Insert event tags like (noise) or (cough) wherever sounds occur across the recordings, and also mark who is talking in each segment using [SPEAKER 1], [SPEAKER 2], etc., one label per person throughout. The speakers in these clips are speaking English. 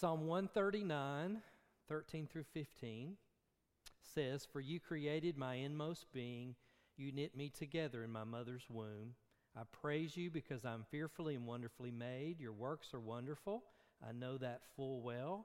[SPEAKER 1] Psalm 139, 13 through 15 says, For you created my inmost being, you knit me together in my mother's womb. I praise you because I'm fearfully and wonderfully made. Your works are wonderful. I know that full well.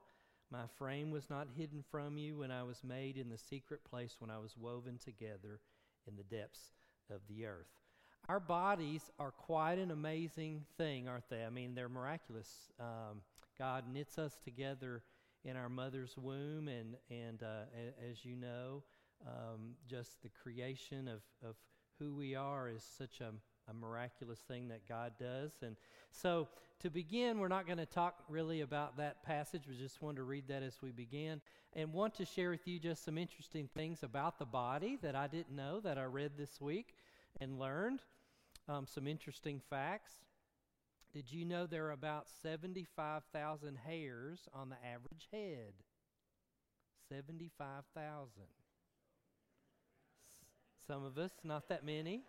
[SPEAKER 1] My frame was not hidden from you when I was made in the secret place, when I was woven together in the depths of the earth. Our bodies are quite an amazing thing, aren't they? I mean, they're miraculous. Um, God knits us together in our mother's womb, and and uh, a, as you know, um, just the creation of of who we are is such a a miraculous thing that God does. And so, to begin, we're not going to talk really about that passage. We just wanted to read that as we begin and want to share with you just some interesting things about the body that I didn't know that I read this week and learned. Um, some interesting facts. Did you know there are about 75,000 hairs on the average head? 75,000. Some of us, not that many.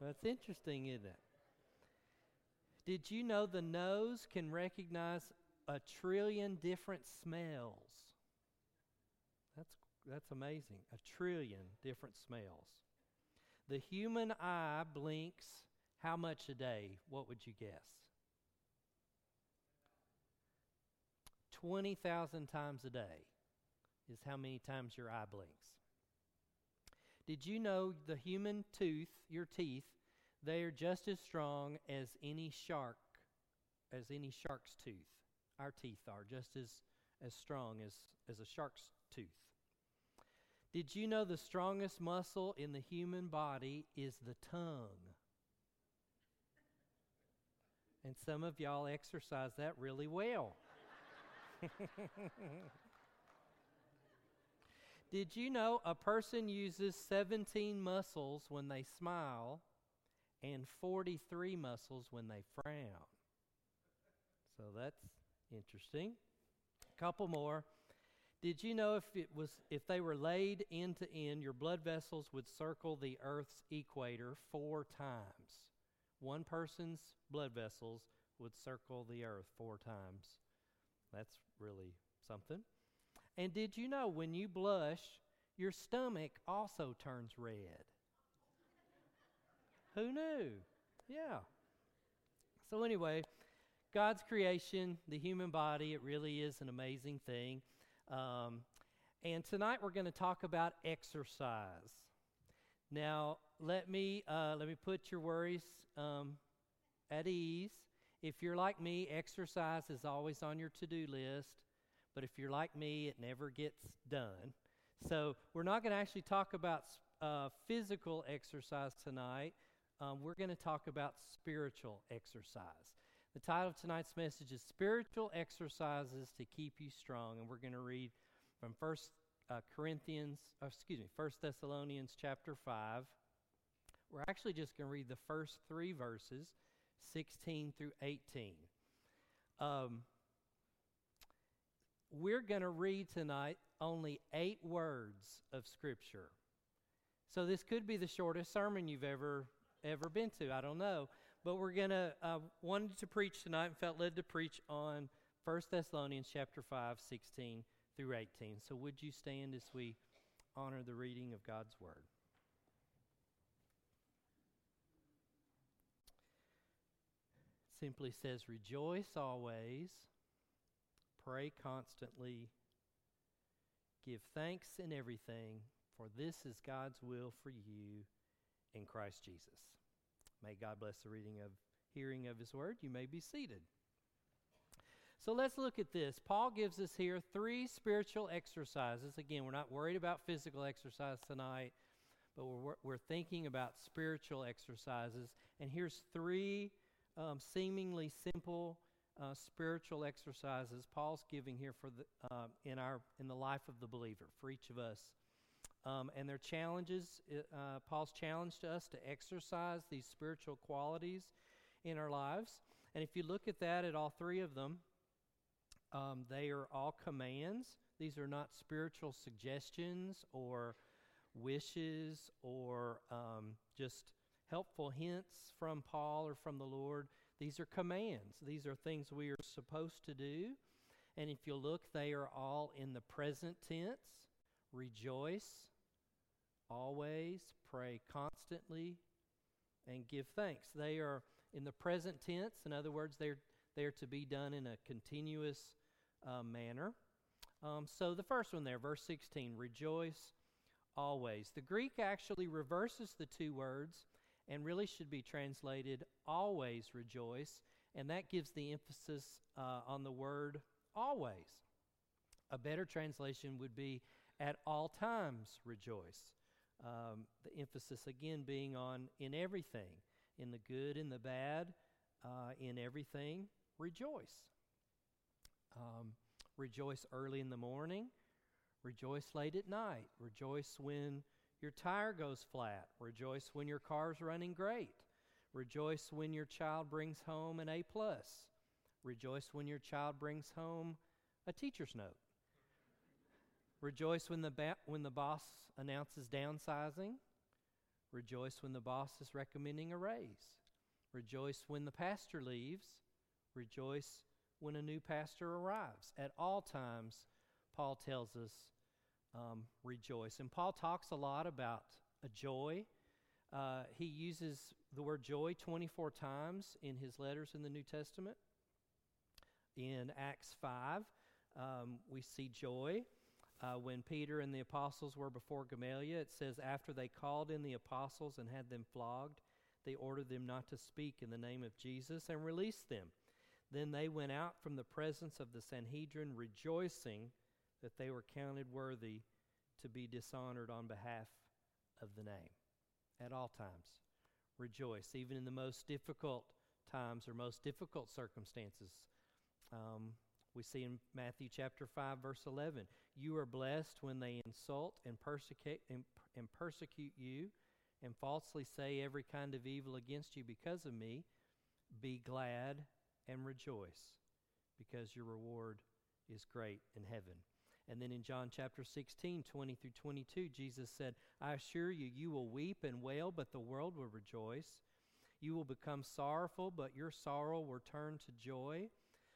[SPEAKER 1] That's interesting, isn't it? Did you know the nose can recognize a trillion different smells? That's, that's amazing. A trillion different smells. The human eye blinks how much a day? What would you guess? 20,000 times a day is how many times your eye blinks. Did you know the human tooth, your teeth, they are just as strong as any shark, as any shark's tooth. Our teeth are just as, as strong as, as a shark's tooth. Did you know the strongest muscle in the human body is the tongue? And some of y'all exercise that really well. (laughs) Did you know a person uses 17 muscles when they smile and 43 muscles when they frown? So that's interesting. A couple more. Did you know if it was if they were laid end to end, your blood vessels would circle the earth's equator 4 times. One person's blood vessels would circle the earth 4 times. That's really something. And did you know when you blush, your stomach also turns red? Who knew? Yeah. So, anyway, God's creation, the human body, it really is an amazing thing. Um, and tonight we're going to talk about exercise. Now, let me uh, let me put your worries um, at ease. If you're like me, exercise is always on your to-do list. But if you're like me, it never gets done. So we're not going to actually talk about uh, physical exercise tonight. Um, we're going to talk about spiritual exercise. The title of tonight's message is Spiritual Exercises to Keep You Strong. And we're going to read from First uh, Corinthians, uh, excuse me, First Thessalonians chapter 5. We're actually just going to read the first three verses, 16 through 18. Um, we're going to read tonight only eight words of Scripture. So this could be the shortest sermon you've ever ever been to. I don't know, but we're gonna uh, wanted to preach tonight and felt led to preach on 1 Thessalonians chapter 5, 16 through 18. So would you stand as we honor the reading of God's word? simply says, Rejoice always Pray constantly. Give thanks in everything, for this is God's will for you in Christ Jesus. May God bless the reading of hearing of his word. You may be seated. So let's look at this. Paul gives us here three spiritual exercises. Again, we're not worried about physical exercise tonight, but we're, we're thinking about spiritual exercises. And here's three um, seemingly simple uh, spiritual exercises Paul's giving here for the, uh, in, our, in the life of the believer, for each of us. Um, and their challenges, uh, Paul's challenge to us to exercise these spiritual qualities in our lives. And if you look at that, at all three of them, um, they are all commands. These are not spiritual suggestions or wishes or um, just helpful hints from Paul or from the Lord. These are commands. These are things we are supposed to do. And if you look, they are all in the present tense. Rejoice always, pray constantly, and give thanks. They are in the present tense. In other words, they're, they're to be done in a continuous uh, manner. Um, so the first one there, verse 16, rejoice always. The Greek actually reverses the two words and really should be translated always rejoice, and that gives the emphasis uh, on the word always. A better translation would be at all times rejoice. Um, the emphasis again being on in everything, in the good, in the bad, uh, in everything, rejoice. Um, rejoice early in the morning, rejoice late at night, rejoice when your tire goes flat, rejoice when your car's running great, rejoice when your child brings home an A plus, rejoice when your child brings home a teacher's note. Rejoice when the, ba- when the boss announces downsizing. Rejoice when the boss is recommending a raise. Rejoice when the pastor leaves. Rejoice when a new pastor arrives. At all times, Paul tells us, um, rejoice. And Paul talks a lot about a joy. Uh, he uses the word joy 24 times in his letters in the New Testament. In Acts 5, um, we see joy. Uh, when Peter and the apostles were before Gamaliel, it says, After they called in the apostles and had them flogged, they ordered them not to speak in the name of Jesus and released them. Then they went out from the presence of the Sanhedrin, rejoicing that they were counted worthy to be dishonored on behalf of the name. At all times, rejoice, even in the most difficult times or most difficult circumstances. Um, we see in Matthew chapter 5 verse 11, you are blessed when they insult and persecute and, and persecute you and falsely say every kind of evil against you because of me. Be glad and rejoice because your reward is great in heaven. And then in John chapter 16, 20 through 22, Jesus said, I assure you, you will weep and wail, but the world will rejoice. You will become sorrowful, but your sorrow will turn to joy.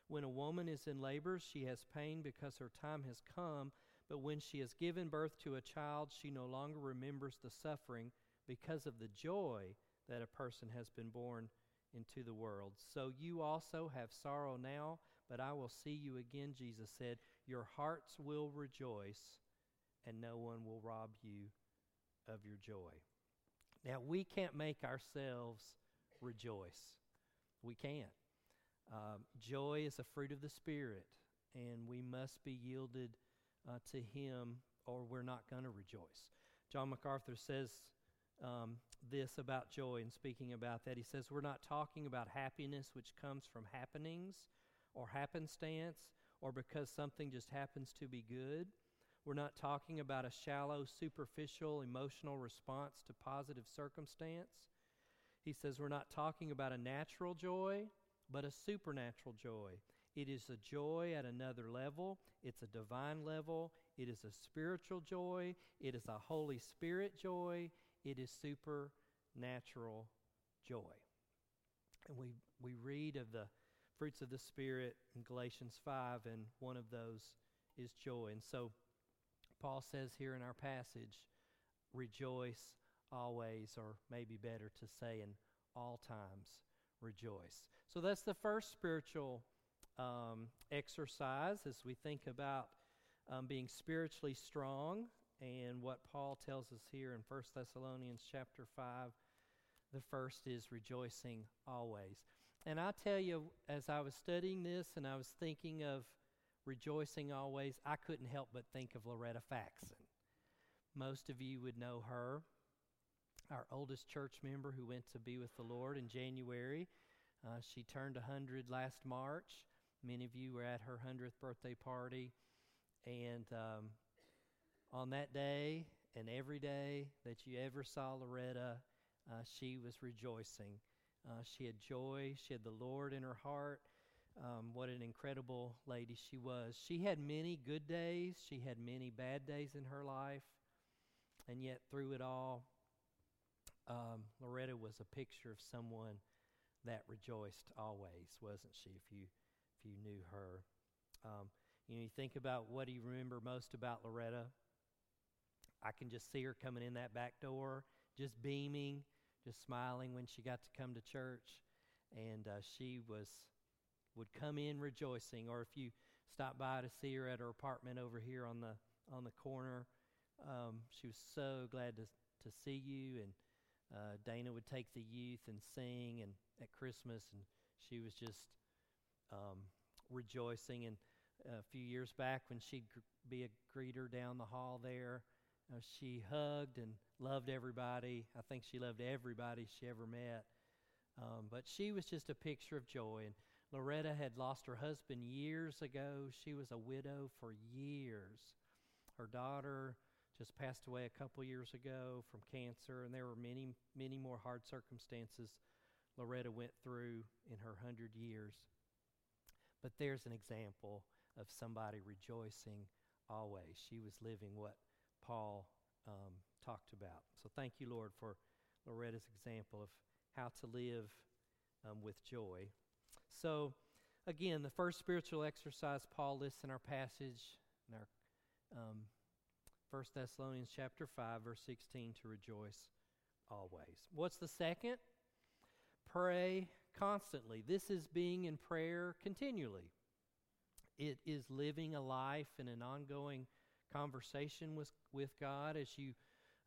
[SPEAKER 1] When a woman is in labor, she has pain because her time has come, but when she has given birth to a child, she no longer remembers the suffering because of the joy that a person has been born into the world. So you also have sorrow now, but I will see you again, Jesus said. Your hearts will rejoice, and no one will rob you of your joy. Now, we can't make ourselves rejoice. We can't. Um, joy is a fruit of the Spirit, and we must be yielded uh, to Him, or we're not going to rejoice. John MacArthur says um, this about joy, and speaking about that, he says, We're not talking about happiness which comes from happenings or happenstance or because something just happens to be good. We're not talking about a shallow, superficial, emotional response to positive circumstance. He says we're not talking about a natural joy but a supernatural joy. It is a joy at another level. It's a divine level. It is a spiritual joy. It is a Holy Spirit joy. It is supernatural joy. And we, we read of the fruits of the Spirit in Galatians 5, and one of those is joy. And so Paul says here in our passage, rejoice always, or maybe better to say in all times, rejoice. So that's the first spiritual um, exercise as we think about um, being spiritually strong and what Paul tells us here in 1 Thessalonians chapter 5. The first is rejoicing always. And I tell you, as I was studying this and I was thinking of rejoicing always, I couldn't help but think of Loretta Faxon. Most of you would know her our oldest church member who went to be with the Lord in January. Uh, she turned 100 last March. Many of you were at her 100th birthday party. And um, on that day and every day that you ever saw Loretta, uh, she was rejoicing. Uh, she had joy, she had the Lord in her heart. Um, what an incredible lady she was. She had many good days, she had many bad days in her life. And yet, through it all, um, Loretta was a picture of someone that rejoiced always, wasn't she? If you if you knew her, um, you know, you think about what do you remember most about Loretta. I can just see her coming in that back door, just beaming, just smiling when she got to come to church, and uh, she was would come in rejoicing. Or if you stop by to see her at her apartment over here on the on the corner, um, she was so glad to to see you. And uh, Dana would take the youth and sing, and at Christmas, and she was just um, rejoicing. And a few years back, when she'd be a greeter down the hall there, uh, she hugged and loved everybody. I think she loved everybody she ever met. Um, but she was just a picture of joy. And Loretta had lost her husband years ago. She was a widow for years. Her daughter just passed away a couple years ago from cancer, and there were many, many more hard circumstances Loretta went through in her hundred years. But there's an example of somebody rejoicing always. She was living what Paul um, talked about. So thank you, Lord, for Loretta's example of how to live um, with joy. So, again, the first spiritual exercise Paul lists in our passage, in our um, 1 Thessalonians chapter 5, verse 16, to rejoice always. What's the second? Pray constantly. This is being in prayer continually. It is living a life in an ongoing conversation with, with God as you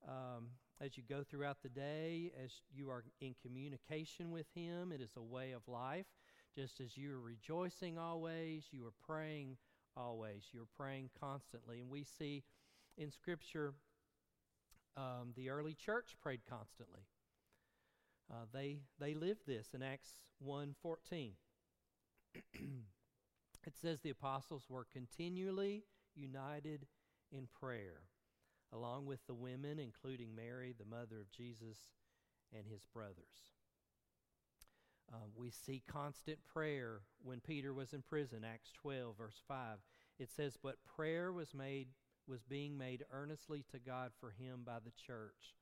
[SPEAKER 1] um, as you go throughout the day, as you are in communication with Him. It is a way of life. Just as you are rejoicing always, you are praying always. You're praying constantly. And we see in Scripture um, the early church prayed constantly. Uh, they, they lived this in Acts 1.14. (clears throat) it says the apostles were continually united in prayer, along with the women, including Mary, the mother of Jesus, and his brothers. Uh, we see constant prayer when Peter was in prison, Acts 12, verse 5. It says, But prayer was made was being made earnestly to God for him by the church.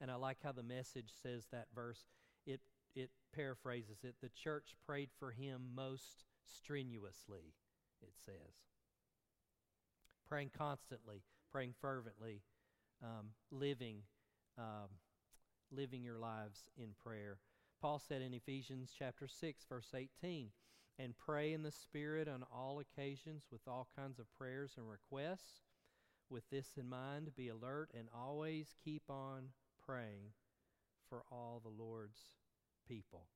[SPEAKER 1] And I like how the message says that verse. It it paraphrases it. The church prayed for him most strenuously, it says. Praying constantly, praying fervently, um, living, um, living your lives in prayer. Paul said in Ephesians chapter 6, verse 18, and pray in the Spirit on all occasions with all kinds of prayers and requests. With this in mind, be alert and always keep on praying for all the Lord's people.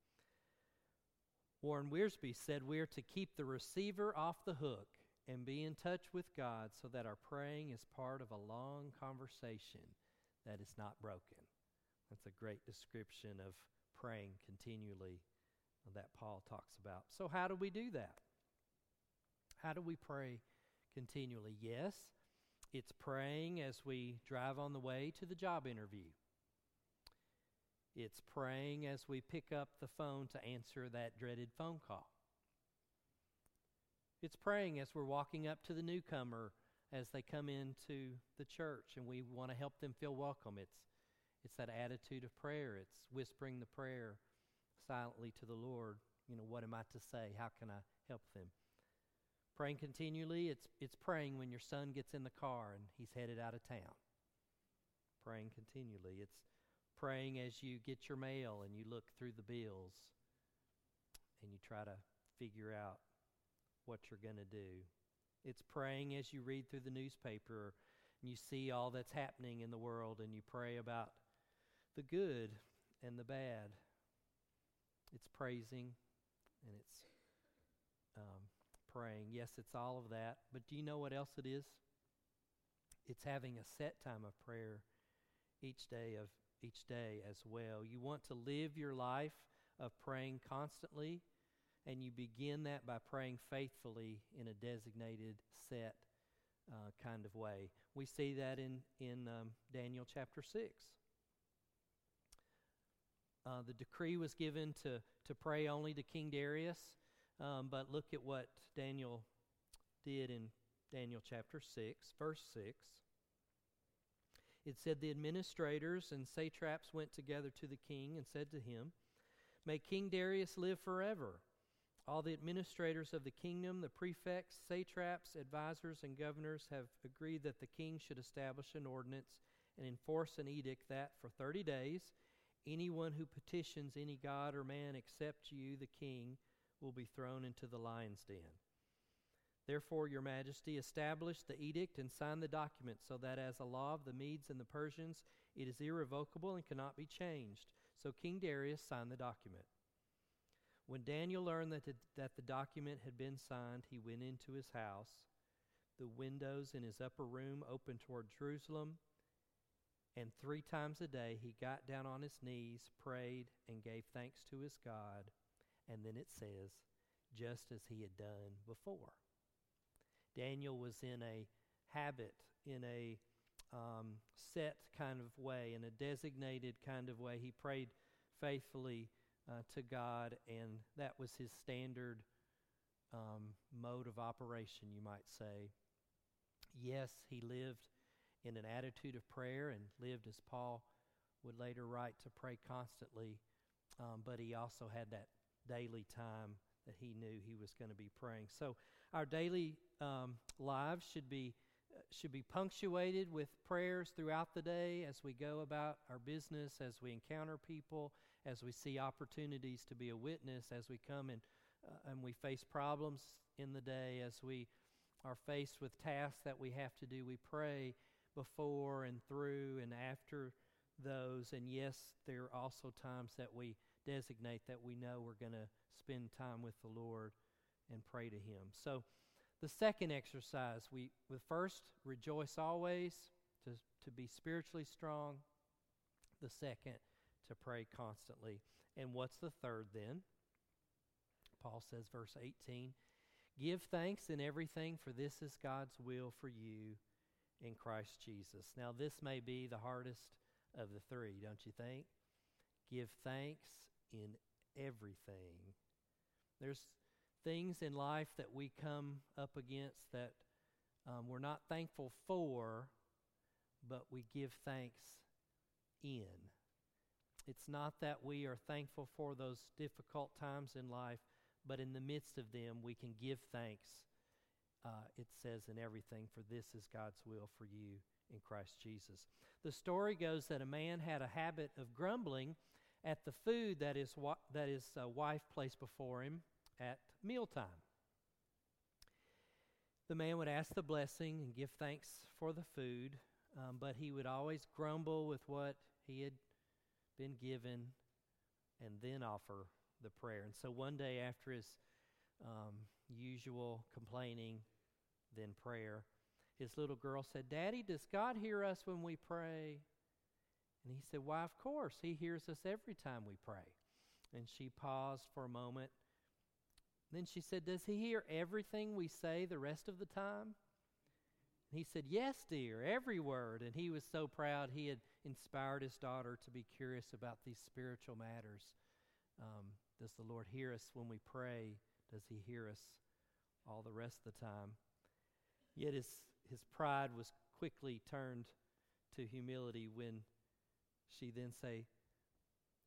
[SPEAKER 1] Warren Wiersbe said we are to keep the receiver off the hook and be in touch with God so that our praying is part of a long conversation that is not broken. That's a great description of praying continually that Paul talks about. So, how do we do that? How do we pray continually? Yes, it's praying as we drive on the way to the job interview. It's praying as we pick up the phone to answer that dreaded phone call. It's praying as we're walking up to the newcomer as they come into the church and we want to help them feel welcome. It's it's that attitude of prayer. It's whispering the prayer silently to the Lord. You know, what am I to say? How can I help them? Praying continually, it's, it's praying when your son gets in the car and he's headed out of town. Praying continually. It's praying as you get your mail and you look through the bills and you try to figure out what you're going to do. It's praying as you read through the newspaper and you see all that's happening in the world and you pray about the good and the bad. It's praising and it's um, praying. Yes, it's all of that. But do you know what else it is? It's having a set time of prayer each day of each day as well. You want to live your life of praying constantly, and you begin that by praying faithfully in a designated, set uh, kind of way. We see that in in um, Daniel chapter six. Uh, the decree was given to, to pray only to King Darius, um, but look at what Daniel did in Daniel chapter 6, verse 6. It said, The administrators and satraps went together to the king and said to him, May King Darius live forever. All the administrators of the kingdom, the prefects, satraps, advisers, and governors have agreed that the king should establish an ordinance and enforce an edict that for 30 days anyone who petitions any god or man except you, the king, will be thrown into the lion's den. Therefore, your majesty, establish the edict and sign the document so that as a law of the Medes and the Persians, it is irrevocable and cannot be changed. So King Darius signed the document. When Daniel learned that the, that the document had been signed, he went into his house. The windows in his upper room opened toward Jerusalem, and three times a day he got down on his knees, prayed, and gave thanks to his God. And then it says, just as he had done before. Daniel was in a habit, in a um, set kind of way, in a designated kind of way. He prayed faithfully uh, to God, and that was his standard um, mode of operation, you might say. Yes, he lived in an attitude of prayer and lived as Paul would later write to pray constantly, um, but he also had that daily time that he knew he was going to be praying. So our daily um, lives should be uh, should be punctuated with prayers throughout the day as we go about our business, as we encounter people, as we see opportunities to be a witness, as we come and uh, and we face problems in the day, as we are faced with tasks that we have to do. We pray before and through and after those. And yes, there are also times that we designate that we know we're going to spend time with the Lord and pray to Him. So, the second exercise, we, we first rejoice always to, to be spiritually strong. The second, to pray constantly. And what's the third then? Paul says, verse 18 Give thanks in everything, for this is God's will for you in Christ Jesus. Now, this may be the hardest of the three, don't you think? Give thanks in everything. There's things in life that we come up against that um, we're not thankful for, but we give thanks in. It's not that we are thankful for those difficult times in life, but in the midst of them, we can give thanks. Uh, it says in everything, for this is God's will for you in Christ Jesus. The story goes that a man had a habit of grumbling at the food that his, wa- that his uh, wife placed before him at mealtime. The man would ask the blessing and give thanks for the food, um, but he would always grumble with what he had been given and then offer the prayer. And so one day, after his um, usual complaining, then prayer, his little girl said, Daddy, does God hear us when we pray? And he said, Why, of course. He hears us every time we pray. And she paused for a moment then she said, Does he hear everything we say the rest of the time? And he said, Yes, dear, every word. And he was so proud he had inspired his daughter to be curious about these spiritual matters. Um, does the Lord hear us when we pray? Does he hear us all the rest of the time? Yet his, his pride was quickly turned to humility when she then say,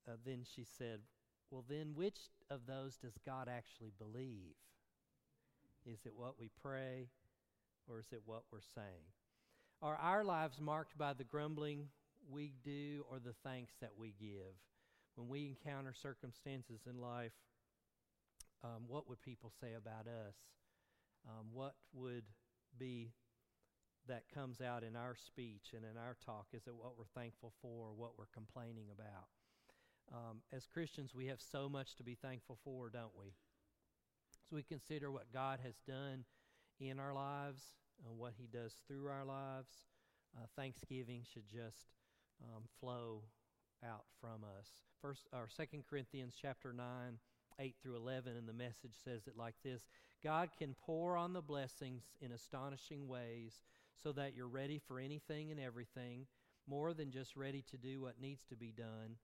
[SPEAKER 1] uh, then she said, well, then, which of those does God actually believe? Is it what we pray or is it what we're saying? Are our lives marked by the grumbling we do or the thanks that we give? When we encounter circumstances in life, um, what would people say about us? Um, what would be that comes out in our speech and in our talk? Is it what we're thankful for or what we're complaining about? Um, as Christians, we have so much to be thankful for, don't we? So we consider what God has done in our lives, and what He does through our lives. Uh, thanksgiving should just um, flow out from us. First, or Second Corinthians chapter nine, eight through eleven, and the message says it like this: God can pour on the blessings in astonishing ways, so that you're ready for anything and everything, more than just ready to do what needs to be done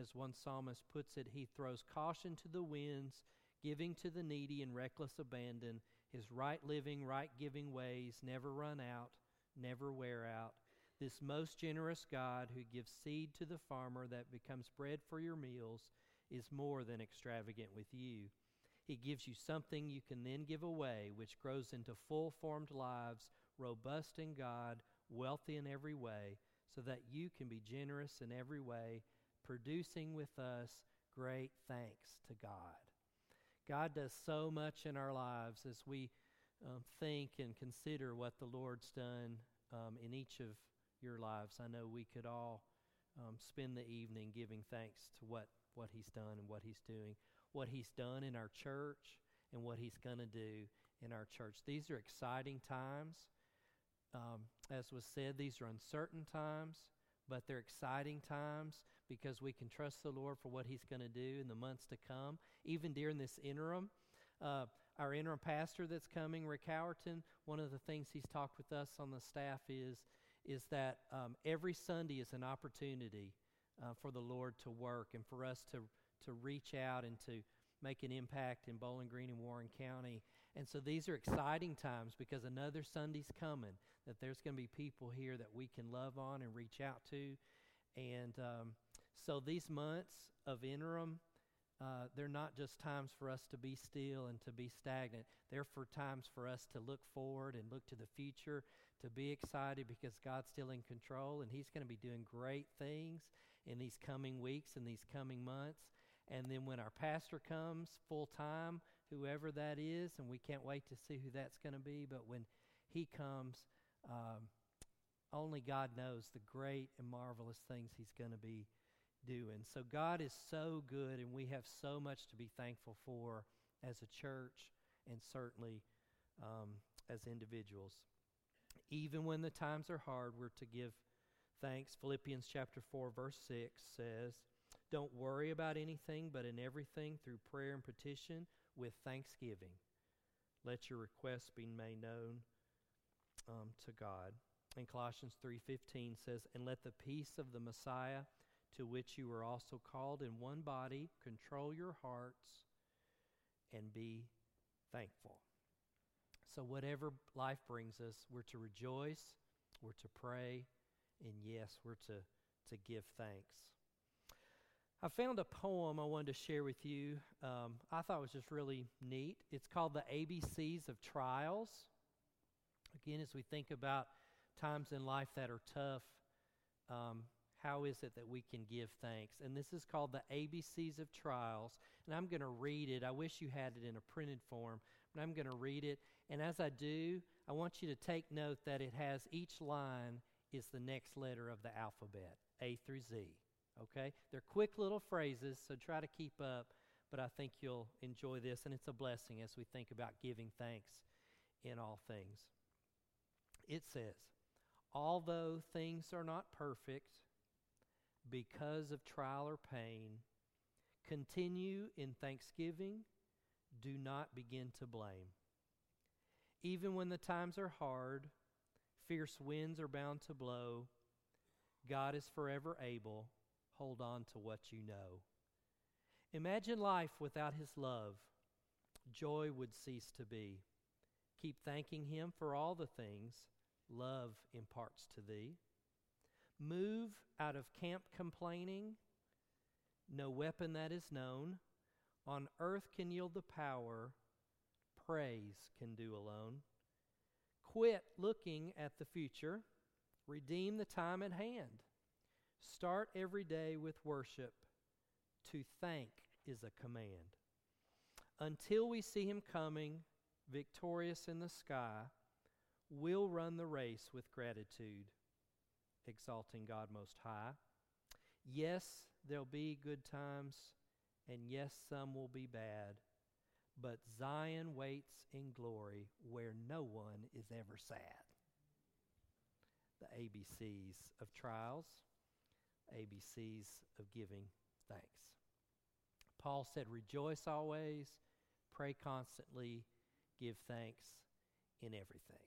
[SPEAKER 1] as one psalmist puts it, he throws caution to the winds, giving to the needy in reckless abandon. His right living, right giving ways never run out, never wear out. This most generous God who gives seed to the farmer that becomes bread for your meals is more than extravagant with you. He gives you something you can then give away, which grows into full formed lives, robust in God, wealthy in every way, so that you can be generous in every way, producing with us great thanks to God. God does so much in our lives as we um, think and consider what the Lord's done um, in each of your lives. I know we could all um, spend the evening giving thanks to what, what He's done and what He's doing, what He's done in our church and what He's going to do in our church. These are exciting times. Um, as was said, these are uncertain times, but they're exciting times because we can trust the Lord for what He's going to do in the months to come. Even during this interim, uh, our interim pastor that's coming, Rick Howerton, one of the things he's talked with us on the staff is is that um, every Sunday is an opportunity uh, for the Lord to work and for us to to reach out and to make an impact in Bowling Green and Warren County. And so these are exciting times because another Sunday's coming that there's going to be people here that we can love on and reach out to. And um, so these months of interim, uh, they're not just times for us to be still and to be stagnant. They're for times for us to look forward and look to the future, to be excited because God's still in control and He's going to be doing great things in these coming weeks and these coming months. And then when our pastor comes full time, whoever that is, and we can't wait to see who that's going to be, but when he comes, um, only God knows the great and marvelous things he's going to be doing. So God is so good, and we have so much to be thankful for as a church and certainly um, as individuals. Even when the times are hard, we're to give thanks. Philippians chapter 4, verse 6 says, Don't worry about anything, but in everything, through prayer and petition, with thanksgiving, let your requests be made known um, to God. And Colossians 3:15 says, "And let the peace of the Messiah, to which you were also called in one body, control your hearts and be thankful." So whatever life brings us, we're to rejoice, we're to pray, and yes, we're to to give thanks. I found a poem I wanted to share with you. Um, I thought it was just really neat. It's called The ABCs of Trials. Again, as we think about times in life that are tough, um, how is it that we can give thanks? And this is called The ABCs of Trials. And I'm going to read it. I wish you had it in a printed form, but I'm going to read it. And as I do, I want you to take note that it has each line is the next letter of the alphabet, A through Z. Okay? They're quick little phrases, so try to keep up, but I think you'll enjoy this, and it's a blessing as we think about giving thanks in all things. It says, Although things are not perfect because of trial or pain, continue in thanksgiving, do not begin to blame. Even when the times are hard, fierce winds are bound to blow, God is forever able hold on to what you know. Imagine life without His love. Joy would cease to be. Keep thanking Him for all the things love imparts to thee. Move out of camp complaining. No weapon that is known on earth can yield the power praise can do alone. Quit looking at the future. Redeem the time at hand. Start every day with worship. To thank is a command. Until we see him coming, victorious in the sky, we'll run the race with gratitude, exalting God Most High. Yes, there'll be good times, and yes, some will be bad, but Zion waits in glory where no one is ever sad. The ABCs of trials. ABCs of giving thanks. Paul said, Rejoice always, pray constantly, give thanks in everything.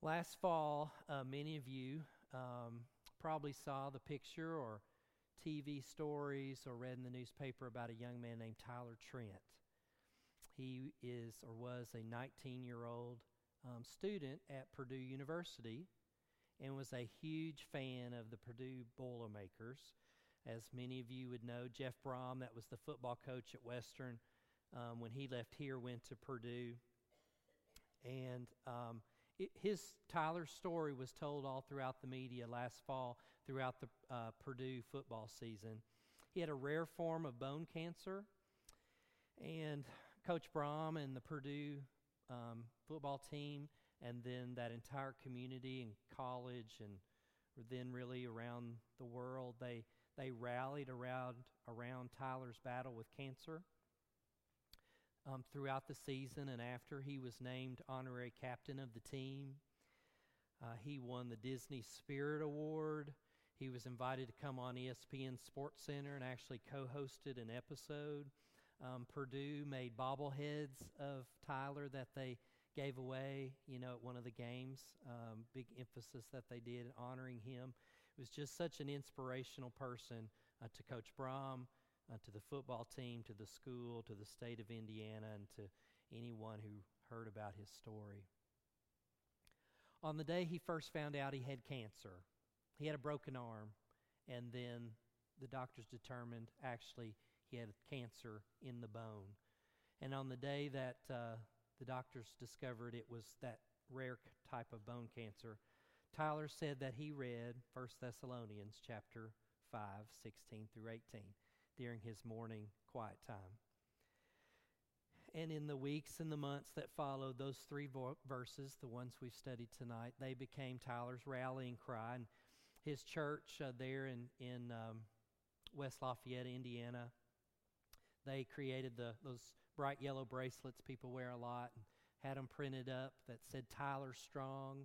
[SPEAKER 1] Last fall, uh, many of you um, probably saw the picture or TV stories or read in the newspaper about a young man named Tyler Trent. He is or was a 19 year old um, student at Purdue University and was a huge fan of the Purdue Boilermakers. as many of you would know, Jeff Brohm, that was the football coach at Western, um, when he left here, went to Purdue. And um, it, his Tyler's story was told all throughout the media last fall, throughout the uh, Purdue football season. He had a rare form of bone cancer, and Coach Brohm and the Purdue um, football team, and then that entire community and college, and then really around the world, they they rallied around around Tyler's battle with cancer. Um, throughout the season and after, he was named honorary captain of the team. Uh, he won the Disney Spirit Award. He was invited to come on ESPN Sports Center and actually co hosted an episode. Um, Purdue made bobbleheads of Tyler that they gave away, you know, at one of the games. Um, big emphasis that they did in honoring him. It was just such an inspirational person uh, to Coach Brohm, uh, to the football team, to the school, to the state of Indiana, and to anyone who heard about his story. On the day he first found out he had cancer, he had a broken arm, and then the doctors determined actually he had cancer in the bone. And on the day that uh, the doctors discovered it was that rare type of bone cancer, Tyler said that he read 1 Thessalonians chapter 5, 16 through 18 during his morning quiet time. And in the weeks and the months that followed, those three vo- verses, the ones we've studied tonight, they became Tyler's rallying cry. And his church uh, there in, in um, West Lafayette, Indiana, they created the, those bright yellow bracelets people wear a lot and had them printed up that said Tyler Strong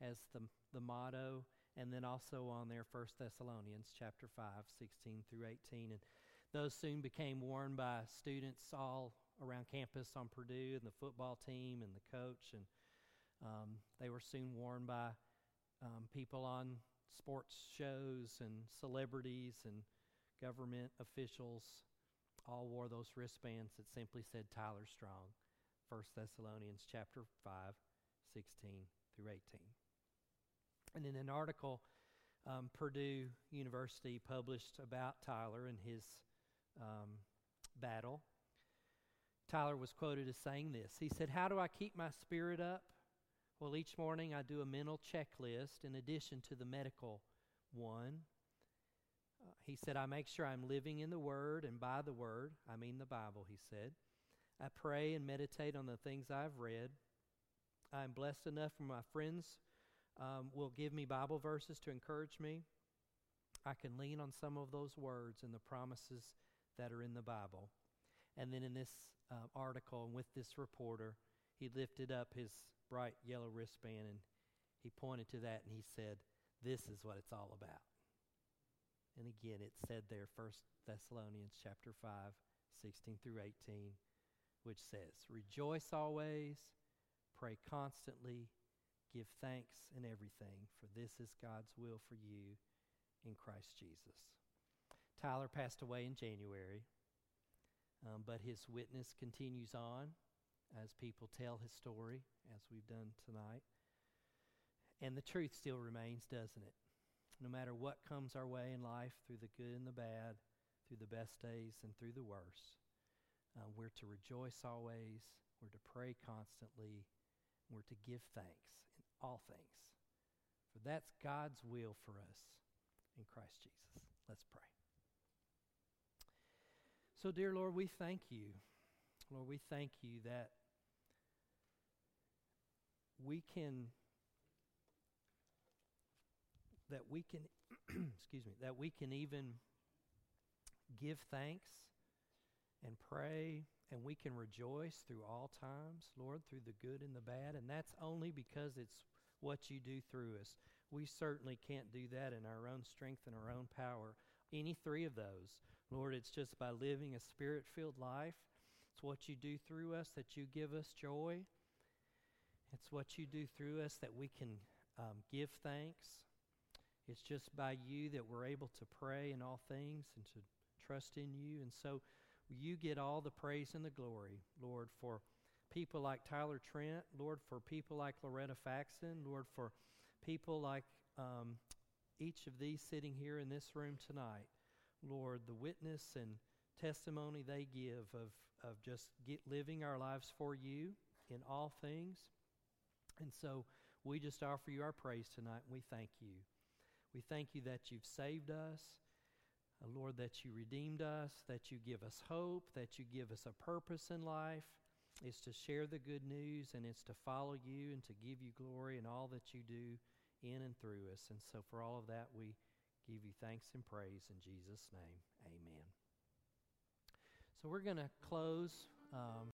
[SPEAKER 1] as the, the motto and then also on there First Thessalonians chapter 5 16 through 18 and those soon became worn by students all around campus on Purdue and the football team and the coach. And um, they were soon worn by um, people on sports shows and celebrities and government officials all wore those wristbands that simply said Tyler Strong, 1 Thessalonians chapter 5, 16 through 18. And in an article um, Purdue University published about Tyler and his um, battle, Tyler was quoted as saying this. He said, How do I keep my spirit up? Well, each morning I do a mental checklist in addition to the medical one. Uh, he said, I make sure I'm living in the Word, and by the Word, I mean the Bible, he said. I pray and meditate on the things I've read. I'm blessed enough for my friends um, will give me Bible verses to encourage me. I can lean on some of those words and the promises that are in the Bible. And then in this uh, article and with this reporter, he lifted up his bright yellow wristband and he pointed to that and he said, This is what it's all about. And again, it said there, 1 Thessalonians chapter 5, 16 through 18, which says, Rejoice always, pray constantly, give thanks in everything, for this is God's will for you in Christ Jesus. Tyler passed away in January, um, but his witness continues on as people tell his story, as we've done tonight. And the truth still remains, doesn't it? No matter what comes our way in life, through the good and the bad, through the best days and through the worst, uh, we're to rejoice always, we're to pray constantly, we're to give thanks in all things. For that's God's will for us in Christ Jesus. Let's pray. So, dear Lord, we thank you. Lord, we thank you that we can that we can (clears throat) excuse me that we can even give thanks and pray and we can rejoice through all times, Lord, through the good and the bad, and that's only because it's what you do through us. We certainly can't do that in our own strength and our own power. Any three of those. Lord, it's just by living a spirit filled life. It's what you do through us that you give us joy. It's what you do through us that we can um, give thanks. It's just by you that we're able to pray in all things and to trust in you. And so you get all the praise and the glory, Lord, for people like Tyler Trent, Lord, for people like Loretta Faxon, Lord, for people like um, each of these sitting here in this room tonight. Lord, the witness and testimony they give of, of just living our lives for you in all things. And so we just offer you our praise tonight, and we thank you. We thank you that you've saved us, uh, Lord, that you redeemed us, that you give us hope, that you give us a purpose in life. It's to share the good news, and it's to follow you and to give you glory in all that you do in and through us. And so, for all of that, we give you thanks and praise in Jesus' name. Amen. So, we're going to close. Um,